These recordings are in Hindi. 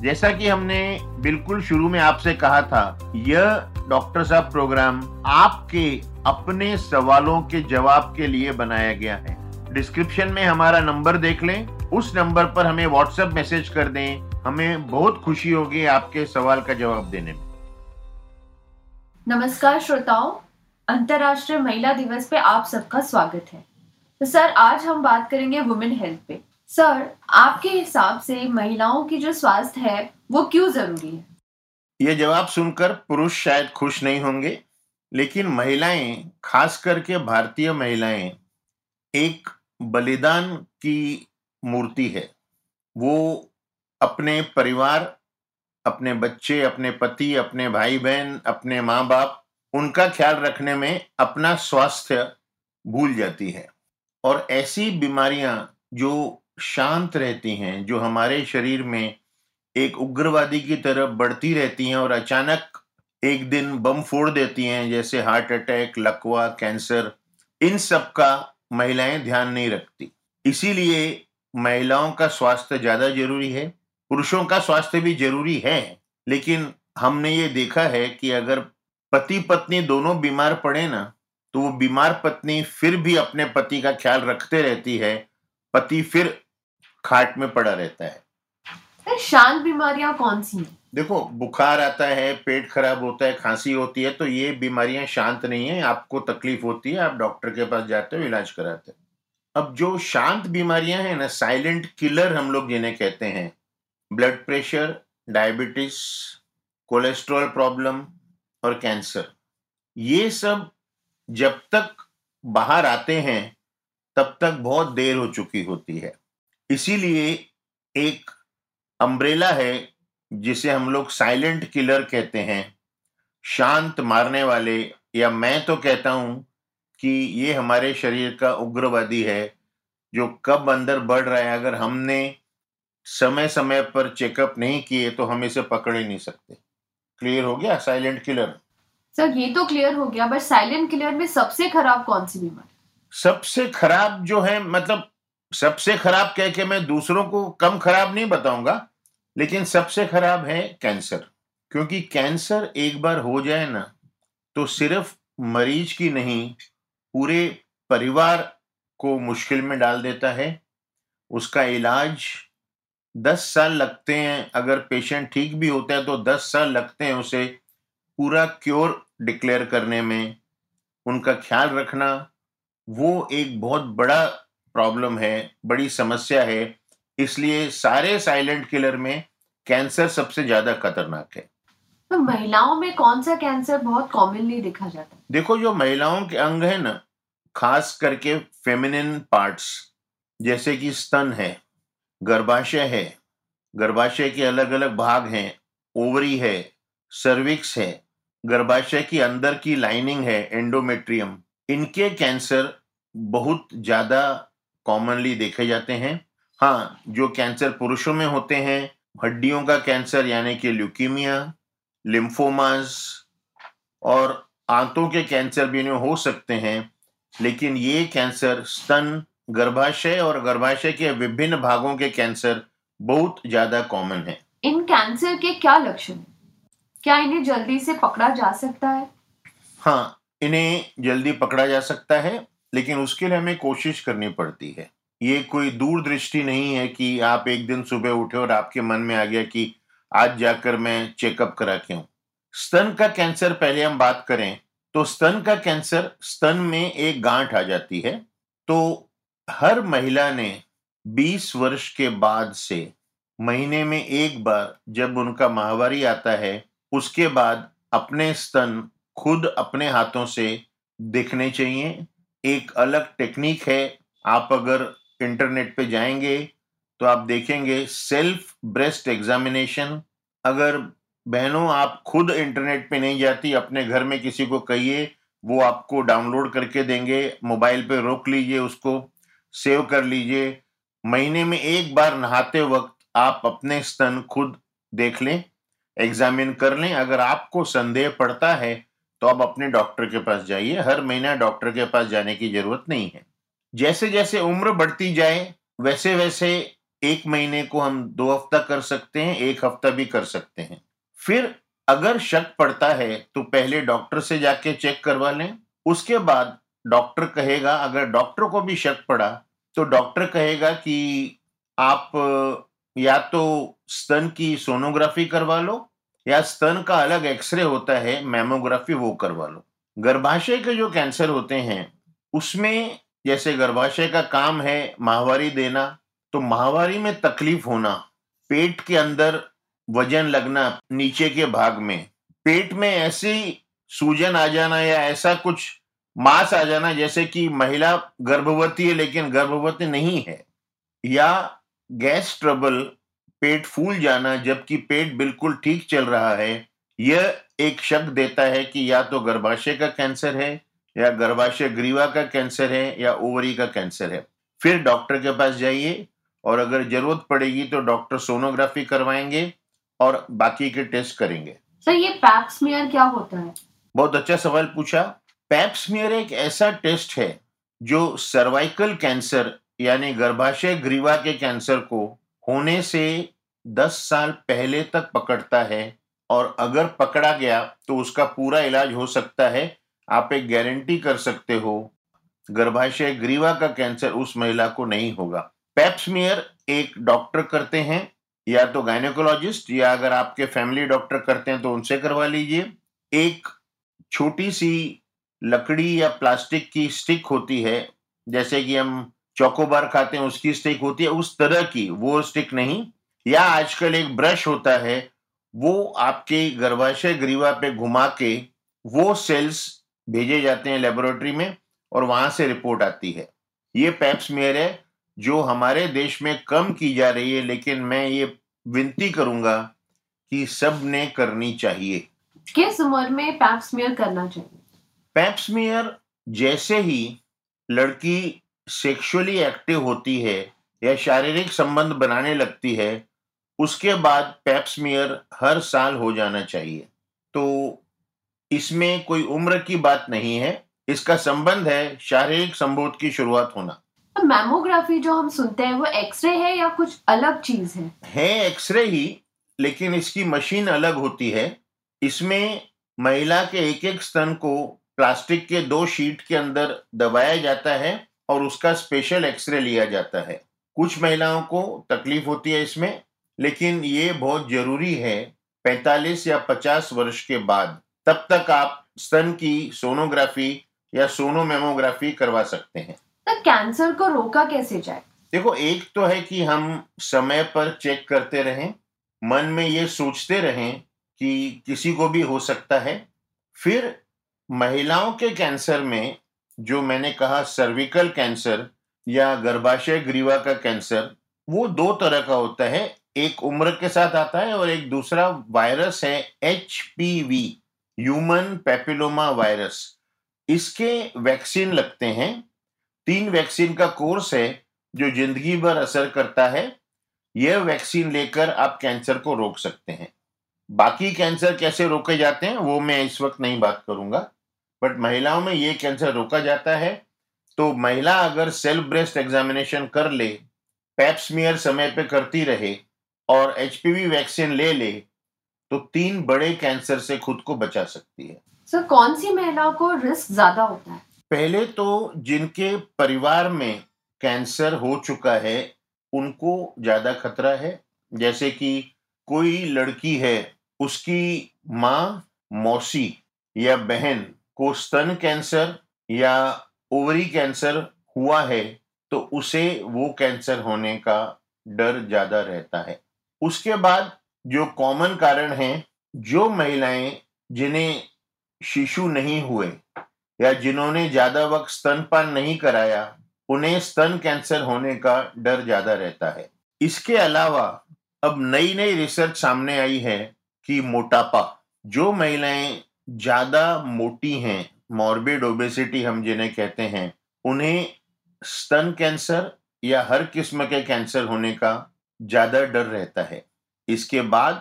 जैसा कि हमने बिल्कुल शुरू में आपसे कहा था, यह डॉक्टर साहब प्रोग्राम आपके अपने सवालों के जवाब के लिए बनाया गया है। डिस्क्रिप्शन में हमारा नंबर देख लें। उस नंबर पर हमें व्हाट्सएप मैसेज कर दें। हमें बहुत खुशी होगी आपके सवाल का जवाब देने में। नमस्कार श्रोताओं। अंतर्राष्ट्रीय महिला दिवस पे आप सबका स्वागत है। तो सर, आज हम बात करेंगे वुमेन हेल्थ पे। सर आपके हिसाब से महिलाओं की जो स्वास्थ्य है, वो क्यों ज़रूरी है? ये जवाब सुनकर पुरुष शायद खुश नहीं होंगे, लेकिन महिलाएँ खास करके भारतीय महिलाएँ, एक बलिदान की मूर्ति है। वो अपने परिवार, अपने बच्चे, अपने पति, अपने भाई बहन अपने माँ बाप उनका ख्याल रखने में अपना स्वास्थ्य भूल जाती है। और ऐसी बीमारियाँ जो शांत रहती हैं, जो हमारे शरीर में एक उग्रवादी की तरफ़ बढ़ती रहती हैं और अचानक एक दिन बम फोड़ देती हैं, जैसे हार्ट अटैक, लकवा, कैंसर, इन सब का महिलाएँ ध्यान नहीं रखती। इसीलिए महिलाओं का स्वास्थ्य ज़्यादा ज़रूरी है, पुरुषों का स्वास्थ्य भी ज़रूरी है, लेकिन हमने ये देखा है कि अगर पति पत्नी दोनों बीमार पड़े ना तो वो बीमार पत्नी फिर भी अपने पति का ख्याल रखते रहती है, पति फिर खाट में पड़ा रहता है। शांत बीमारियाँ कौन सी हैं? देखो बुखार आता है पेट खराब होता है खांसी होती है तो ये बीमारियाँ शांत नहीं है आपको तकलीफ़ होती है आप डॉक्टर के पास जाते हो इलाज कराते हो। अब जो शांत बीमारियाँ हैं ना साइलेंट किलर हम लोग जिन्हें कहते हैं blood pressure diabetes cholesterol problem और कैंसर ये सब जब तक बाहर आते हैं तब तक बहुत देर हो चुकी होती है। इसीलिए एक अम्ब्रेला है जिसे हम लोग साइलेंट किलर कहते हैं। शांत मारने वाले या मैं तो कहता हूँ कि ये हमारे शरीर का उग्रवादी है जो कब अंदर बढ़ रहा है। अगर हमने समय समय पर चेकअप नहीं किए तो हम इसे पकड़ ही नहीं सकते। क्लियर हो गया साइलेंट किलर सर ये तो क्लियर हो गया बट साइलेंट किलर में सबसे खराब कौन सी बीमारी? सबसे खराब जो है मतलब सबसे खराब कह के मैं दूसरों को कम खराब नहीं बताऊँगा, लेकिन सबसे खराब है कैंसर। क्योंकि कैंसर एक बार हो जाए ना तो सिर्फ़ मरीज़ की नहीं, पूरे परिवार को मुश्किल में डाल देता है। उसका इलाज दस साल लगते हैं, अगर पेशेंट ठीक भी होता है तो दस साल लगते हैं उसे पूरा क्योर डिक्लेयर करने में। उनका ख्याल रखना, वो एक बहुत बड़ा प्रॉब्लम है बड़ी समस्या है इसलिए सारे साइलेंट किलर में कैंसर सबसे ज़्यादा खतरनाक है। तो महिलाओं में कौन सा कैंसर बहुत कॉमनली देखा जाता है? देखो जो महिलाओं के अंग है ना खास करके फेमिनिन पार्ट्स जैसे कि स्तन है गर्भाशय है गर्भाशय के अलग अलग भाग हैं ओवरी है सर्विक्स है गर्भाशय की अंदर की लाइनिंग है एंडोमेट्रियम इनके कैंसर बहुत ज़्यादा कॉमनली देखे जाते हैं। हाँ जो कैंसर पुरुषों में होते हैं हड्डियों का कैंसर यानी कि ल्यूकीमिया लिम्फोमास और आंतों के कैंसर भी इन्हें हो सकते हैं लेकिन ये कैंसर स्तन गर्भाशय और गर्भाशय के विभिन्न भागों के कैंसर बहुत ज़्यादा कॉमन है। इन कैंसर के क्या लक्षण हैं? क्या इन्हें जल्दी से पकड़ा जा सकता है? हाँ इन्हें जल्दी पकड़ा जा सकता है। लेकिन उसके लिए हमें कोशिश करनी पड़ती है। ये कोई दूरदृष्टि नहीं है कि आप एक दिन सुबह उठे और आपके मन में आ गया कि आज जाकर मैं चेकअप करा के हूँ स्तन का कैंसर पहले हम बात करें तो स्तन का कैंसर स्तन में एक गांठ आ जाती है तो हर महिला ने 20 वर्ष के बाद से महीने में एक बार जब उनका माहवारी आता है, उसके बाद अपने स्तन खुद अपने हाथों से देखने चाहिए एक अलग टेक्निक है। आप अगर इंटरनेट पे जाएँगे तो आप देखेंगे सेल्फ ब्रेस्ट एग्जामिनेशन अगर बहनों, आप खुद इंटरनेट पे नहीं जाती, अपने घर में किसी को कहिए, वो आपको डाउनलोड करके देंगे। मोबाइल पे रोक लीजिए उसको सेव कर लीजिए। महीने में एक बार नहाते वक्त आप अपने स्तन खुद देख लें एग्जामिन कर लें। अगर आपको संदेह पड़ता है तो आप अपने डॉक्टर के पास जाइए। हर महीना डॉक्टर के पास जाने की ज़रूरत नहीं है। जैसे जैसे उम्र बढ़ती जाए वैसे वैसे एक महीने को हम दो हफ़्ता कर सकते हैं, एक हफ़्ता भी कर सकते हैं। फिर अगर शक पड़ता है तो पहले डॉक्टर से जाके चेक करवा लें। उसके बाद डॉक्टर कहेगा, अगर डॉक्टर को भी शक पड़ा तो डॉक्टर कहेगा कि आप या तो स्तन की सोनोग्राफी करवा लो या स्तन का अलग एक्सरे होता है, मेमोग्राफी वो करवा लो। गर्भाशय के जो कैंसर होते हैं, उसमें जैसे गर्भाशय का काम है माहवारी देना तो माहवारी में तकलीफ़ होना, पेट के अंदर वज़न लगना, नीचे के भाग में, पेट में ऐसी सूजन आ जाना या ऐसा कुछ मांस आ जाना जैसे कि महिला गर्भवती है लेकिन गर्भवती नहीं है, या गैस ट्रबल पेट फूल जाना जबकि पेट बिल्कुल ठीक चल रहा है यह एक शक देता है कि या तो गर्भाशय का कैंसर है या गर्भाशय ग्रीवा का कैंसर है या ओवरी का कैंसर है। फिर डॉक्टर के पास जाइए और अगर ज़रूरत पड़ेगी तो डॉक्टर सोनोग्राफी करवाएँगे और बाकी के टेस्ट करेंगे। सर ये पैप्समियर क्या होता है? बहुत अच्छा सवाल पूछा। पैप्समियर एक ऐसा टेस्ट है जो सर्वाइकल कैंसर यानी गर्भाशय ग्रीवा के कैंसर को होने से 10 साल पहले तक पकड़ता है और अगर पकड़ा गया तो उसका पूरा इलाज हो सकता है। आप एक गारंटी कर सकते हो, गर्भाशय ग्रीवा का कैंसर उस महिला को नहीं होगा। पैप्समियर एक डॉक्टर करते हैं, या तो गायनेकोलॉजिस्ट, या अगर आपके फैमिली डॉक्टर करते हैं तो उनसे करवा लीजिए। एक छोटी सी लकड़ी या प्लास्टिक की स्टिक होती है, जैसे कि हम चौकोबार खाते हैं उसकी स्टिक होती है उस तरह की वो स्टिक नहीं या आजकल एक ब्रश होता है वो आपके गर्भाशय ग्रीवा पे घुमा के वो सेल्स भेजे जाते हैं लेबोरेटरी में और वहाँ से रिपोर्ट आती है। ये पैप्समेयर है जो हमारे देश में कम की जा रही है लेकिन मैं ये विनती करूँगा कि सबने करनी चाहिए। किस उम्र में पैप्समियर करना चाहिए? पैप्समियर जैसे ही लड़की सेक्सुअली एक्टिव होती है या शारीरिक संबंध बनाने लगती है उसके बाद पैप्समियर हर साल हो जाना चाहिए। तो इसमें कोई उम्र की बात नहीं है इसका संबंध है शारीरिक संबोध की शुरुआत होना। तो मैमोग्राफी जो हम सुनते हैं वो एक्सरे है या कुछ अलग चीज़ है? है एक्सरे ही लेकिन इसकी मशीन अलग होती है। इसमें महिला के एक एक स्तन को प्लास्टिक के दो शीट के अंदर दबाया जाता है और उसका स्पेशल एक्सरे लिया जाता है। कुछ महिलाओं को तकलीफ़ होती है इसमें लेकिन ये बहुत ज़रूरी है 45 या 50 वर्ष के बाद तब तक आप स्तन की सोनोग्राफी या सोनोमेमोग्राफी करवा सकते हैं। तो कैंसर को रोका कैसे जाए? देखो एक तो है कि हम समय पर चेक करते रहें मन में ये सोचते रहें कि किसी को भी हो सकता है। फिर महिलाओं के कैंसर में जो मैंने कहा सर्विकल कैंसर या गर्भाशय ग्रीवा का कैंसर वो दो तरह का होता है। एक उम्र के साथ आता है और एक दूसरा वायरस है एच ह्यूमन पेपिलोमा वायरस इसके वैक्सीन लगते हैं। तीन वैक्सीन का कोर्स है जो ज़िंदगी भर असर करता है। यह वैक्सीन लेकर आप कैंसर को रोक सकते हैं। बाकी कैंसर कैसे रोके जाते हैं, वो मैं इस वक्त नहीं बात करूँगा। बट महिलाओं में ये कैंसर रोका जाता है। तो महिला अगर सेल्फ ब्रेस्ट एग्जामिनेशन कर ले पैप्समियर समय पे करती रहे और एच वैक्सीन ले ले तो तीन बड़े कैंसर से खुद को बचा सकती है। सर कौन सी महिलाओं को रिस्क ज़्यादा होता है? पहले तो जिनके परिवार में कैंसर हो चुका है उनको ज़्यादा खतरा है। जैसे कि कोई लड़की है उसकी माँ मौसी या बहन को स्तन कैंसर या ओवरी कैंसर हुआ है तो उसे वो कैंसर होने का डर ज़्यादा रहता है। उसके बाद जो कॉमन कारण हैं, जो महिलाएँ जिन्हें शिशु नहीं हुए या जिन्होंने ज़्यादा वक्त स्तनपान नहीं कराया, उन्हें स्तन कैंसर होने का डर ज़्यादा रहता है। इसके अलावा अब नई नई रिसर्च सामने आई है कि मोटापा, जो महिलाएँ ज़्यादा मोटी हैं मॉर्बिड ओबेसिटी हम जिन्हें कहते हैं, उन्हें स्तन कैंसर या हर किस्म के कैंसर होने का ज़्यादा डर रहता है। इसके बाद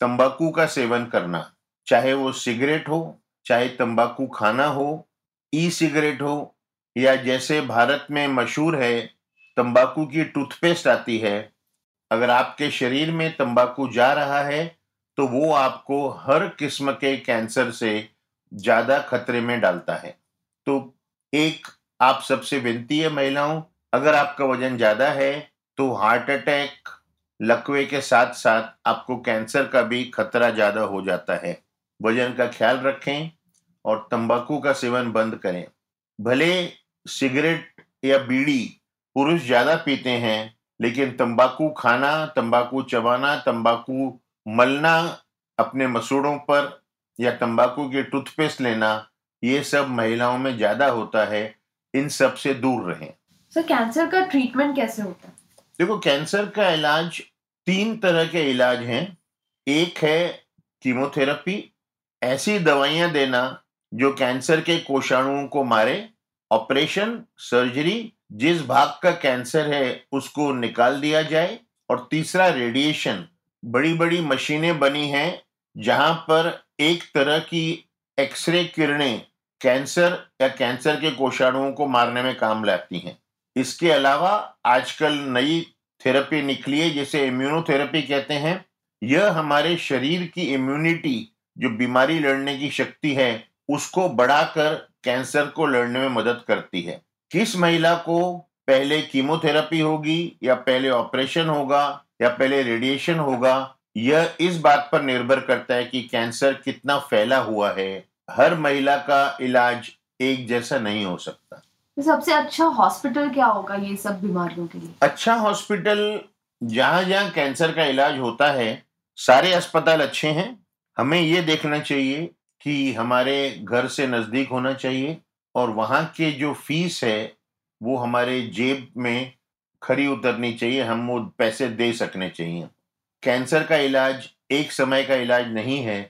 तंबाकू का सेवन करना, चाहे वो सिगरेट हो, चाहे तंबाकू खाना हो ई सिगरेट हो, या जैसे भारत में मशहूर है, तंबाकू की टूथपेस्ट आती है, अगर आपके शरीर में तंबाकू जा रहा है तो वो आपको हर किस्म के कैंसर से ज़्यादा खतरे में डालता है। तो एक आप सबसे विनती है महिलाओं, अगर आपका वज़न ज़्यादा है तो हार्ट अटैक, लकवे के साथ साथ आपको कैंसर का भी खतरा ज़्यादा हो जाता है। वज़न का ख्याल रखें और तंबाकू का सेवन बंद करें। भले सिगरेट या बीड़ी पुरुष ज़्यादा पीते हैं, लेकिन तंबाकू खाना, तंबाकू चबाना, तंबाकू मलना अपने मसूड़ों पर या तंबाकू के टूथपेस्ट लेना ये सब महिलाओं में ज़्यादा होता है इन सबसे दूर रहें। सर कैंसर का ट्रीटमेंट कैसे होता है? देखो कैंसर का इलाज तीन तरह के इलाज हैं। एक है कीमोथेरेपी ऐसी दवाइयाँ देना जो कैंसर के कोषाणुओं को मारे ऑपरेशन सर्जरी जिस भाग का कैंसर है उसको निकाल दिया जाए और तीसरा रेडिएशन बड़ी बड़ी मशीनें बनी हैं, जहाँ पर एक तरह की एक्सरे किरणें कैंसर या कैंसर के कोषाणुओं को मारने में काम लाती हैं। इसके अलावा आजकल नई थेरेपी निकली है, जिसे इम्यूनोथेरेपी कहते हैं। यह हमारे शरीर की इम्यूनिटी, जो बीमारी लड़ने की शक्ति है, उसको बढ़ाकर कैंसर को लड़ने में मदद करती है। किस महिला को पहले कीमोथेरेपी होगी या पहले ऑपरेशन होगा या पहले रेडिएशन होगा यह इस बात पर निर्भर करता है कि कैंसर कितना फैला हुआ है। हर महिला का इलाज एक जैसा नहीं हो सकता। तो सबसे अच्छा हॉस्पिटल क्या होगा ये सब बीमारियों के लिए? अच्छा हॉस्पिटल जहाँ जहाँ कैंसर का इलाज होता है सारे अस्पताल अच्छे हैं। हमें ये देखना चाहिए कि हमारे घर से नज़दीक होना चाहिए और वहाँ के जो फ़ीस है वो हमारे जेब में खरी उतरनी चाहिए, हम वो पैसे दे सकने चाहिए। कैंसर का इलाज एक समय का इलाज नहीं है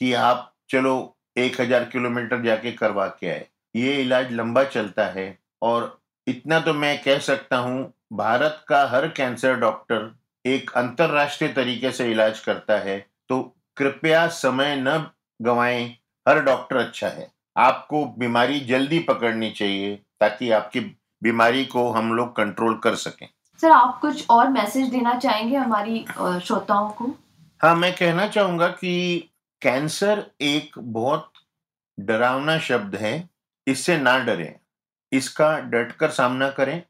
कि आप चलो एक हज़ार किलोमीटर जाके करवा के आए। ये इलाज लंबा चलता है और इतना तो मैं कह सकता हूँ, भारत का हर कैंसर डॉक्टर एक अंतरराष्ट्रीय तरीके से इलाज करता है तो कृपया समय न गवाएँ, हर डॉक्टर अच्छा है। आपको बीमारी जल्दी पकड़नी चाहिए ताकि आपकी बीमारी को हम लोग कंट्रोल कर सकें। सर आप कुछ और मैसेज देना चाहेंगे हमारी श्रोताओं को? हाँ मैं कहना चाहूँगा कि कैंसर एक बहुत डरावना शब्द है। इससे ना डरें। इसका डटकर सामना करें।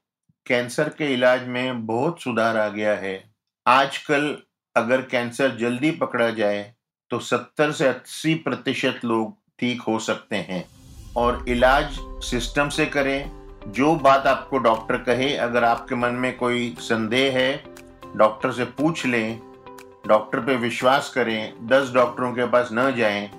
कैंसर के इलाज में बहुत सुधार आ गया है। आजकल अगर कैंसर जल्दी पकड़ा जाए तो 70 से 80 प्रतिशत लोग ठीक हो सकते हैं। और इलाज सिस्टम से करें। जो बात आपको डॉक्टर कहे, अगर आपके मन में कोई संदेह है, डॉक्टर से पूछ लें, डॉक्टर पे विश्वास करें, दस डॉक्टरों के पास न जाएँ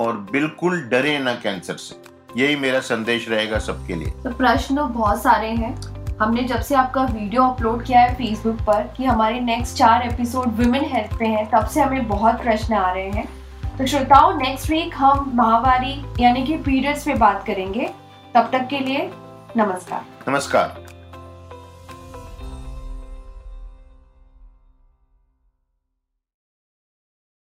और बिल्कुल डरे ना कैंसर से। यही मेरा संदेश रहेगा सबके लिए। तो प्रश्न बहुत सारे हैं। हमने जब से आपका वीडियो अपलोड किया है फेसबुक पर कि हमारे नेक्स्ट चार एपिसोड वुमेन हेल्थ पे हैं, तब से हमें बहुत प्रश्न आ रहे हैं। तो श्रोताओं नेक्स्ट वीक हम महावारी यानी कि पीरियड्स पे बात करेंगे। तब तक के लिए नमस्कार। नमस्कार।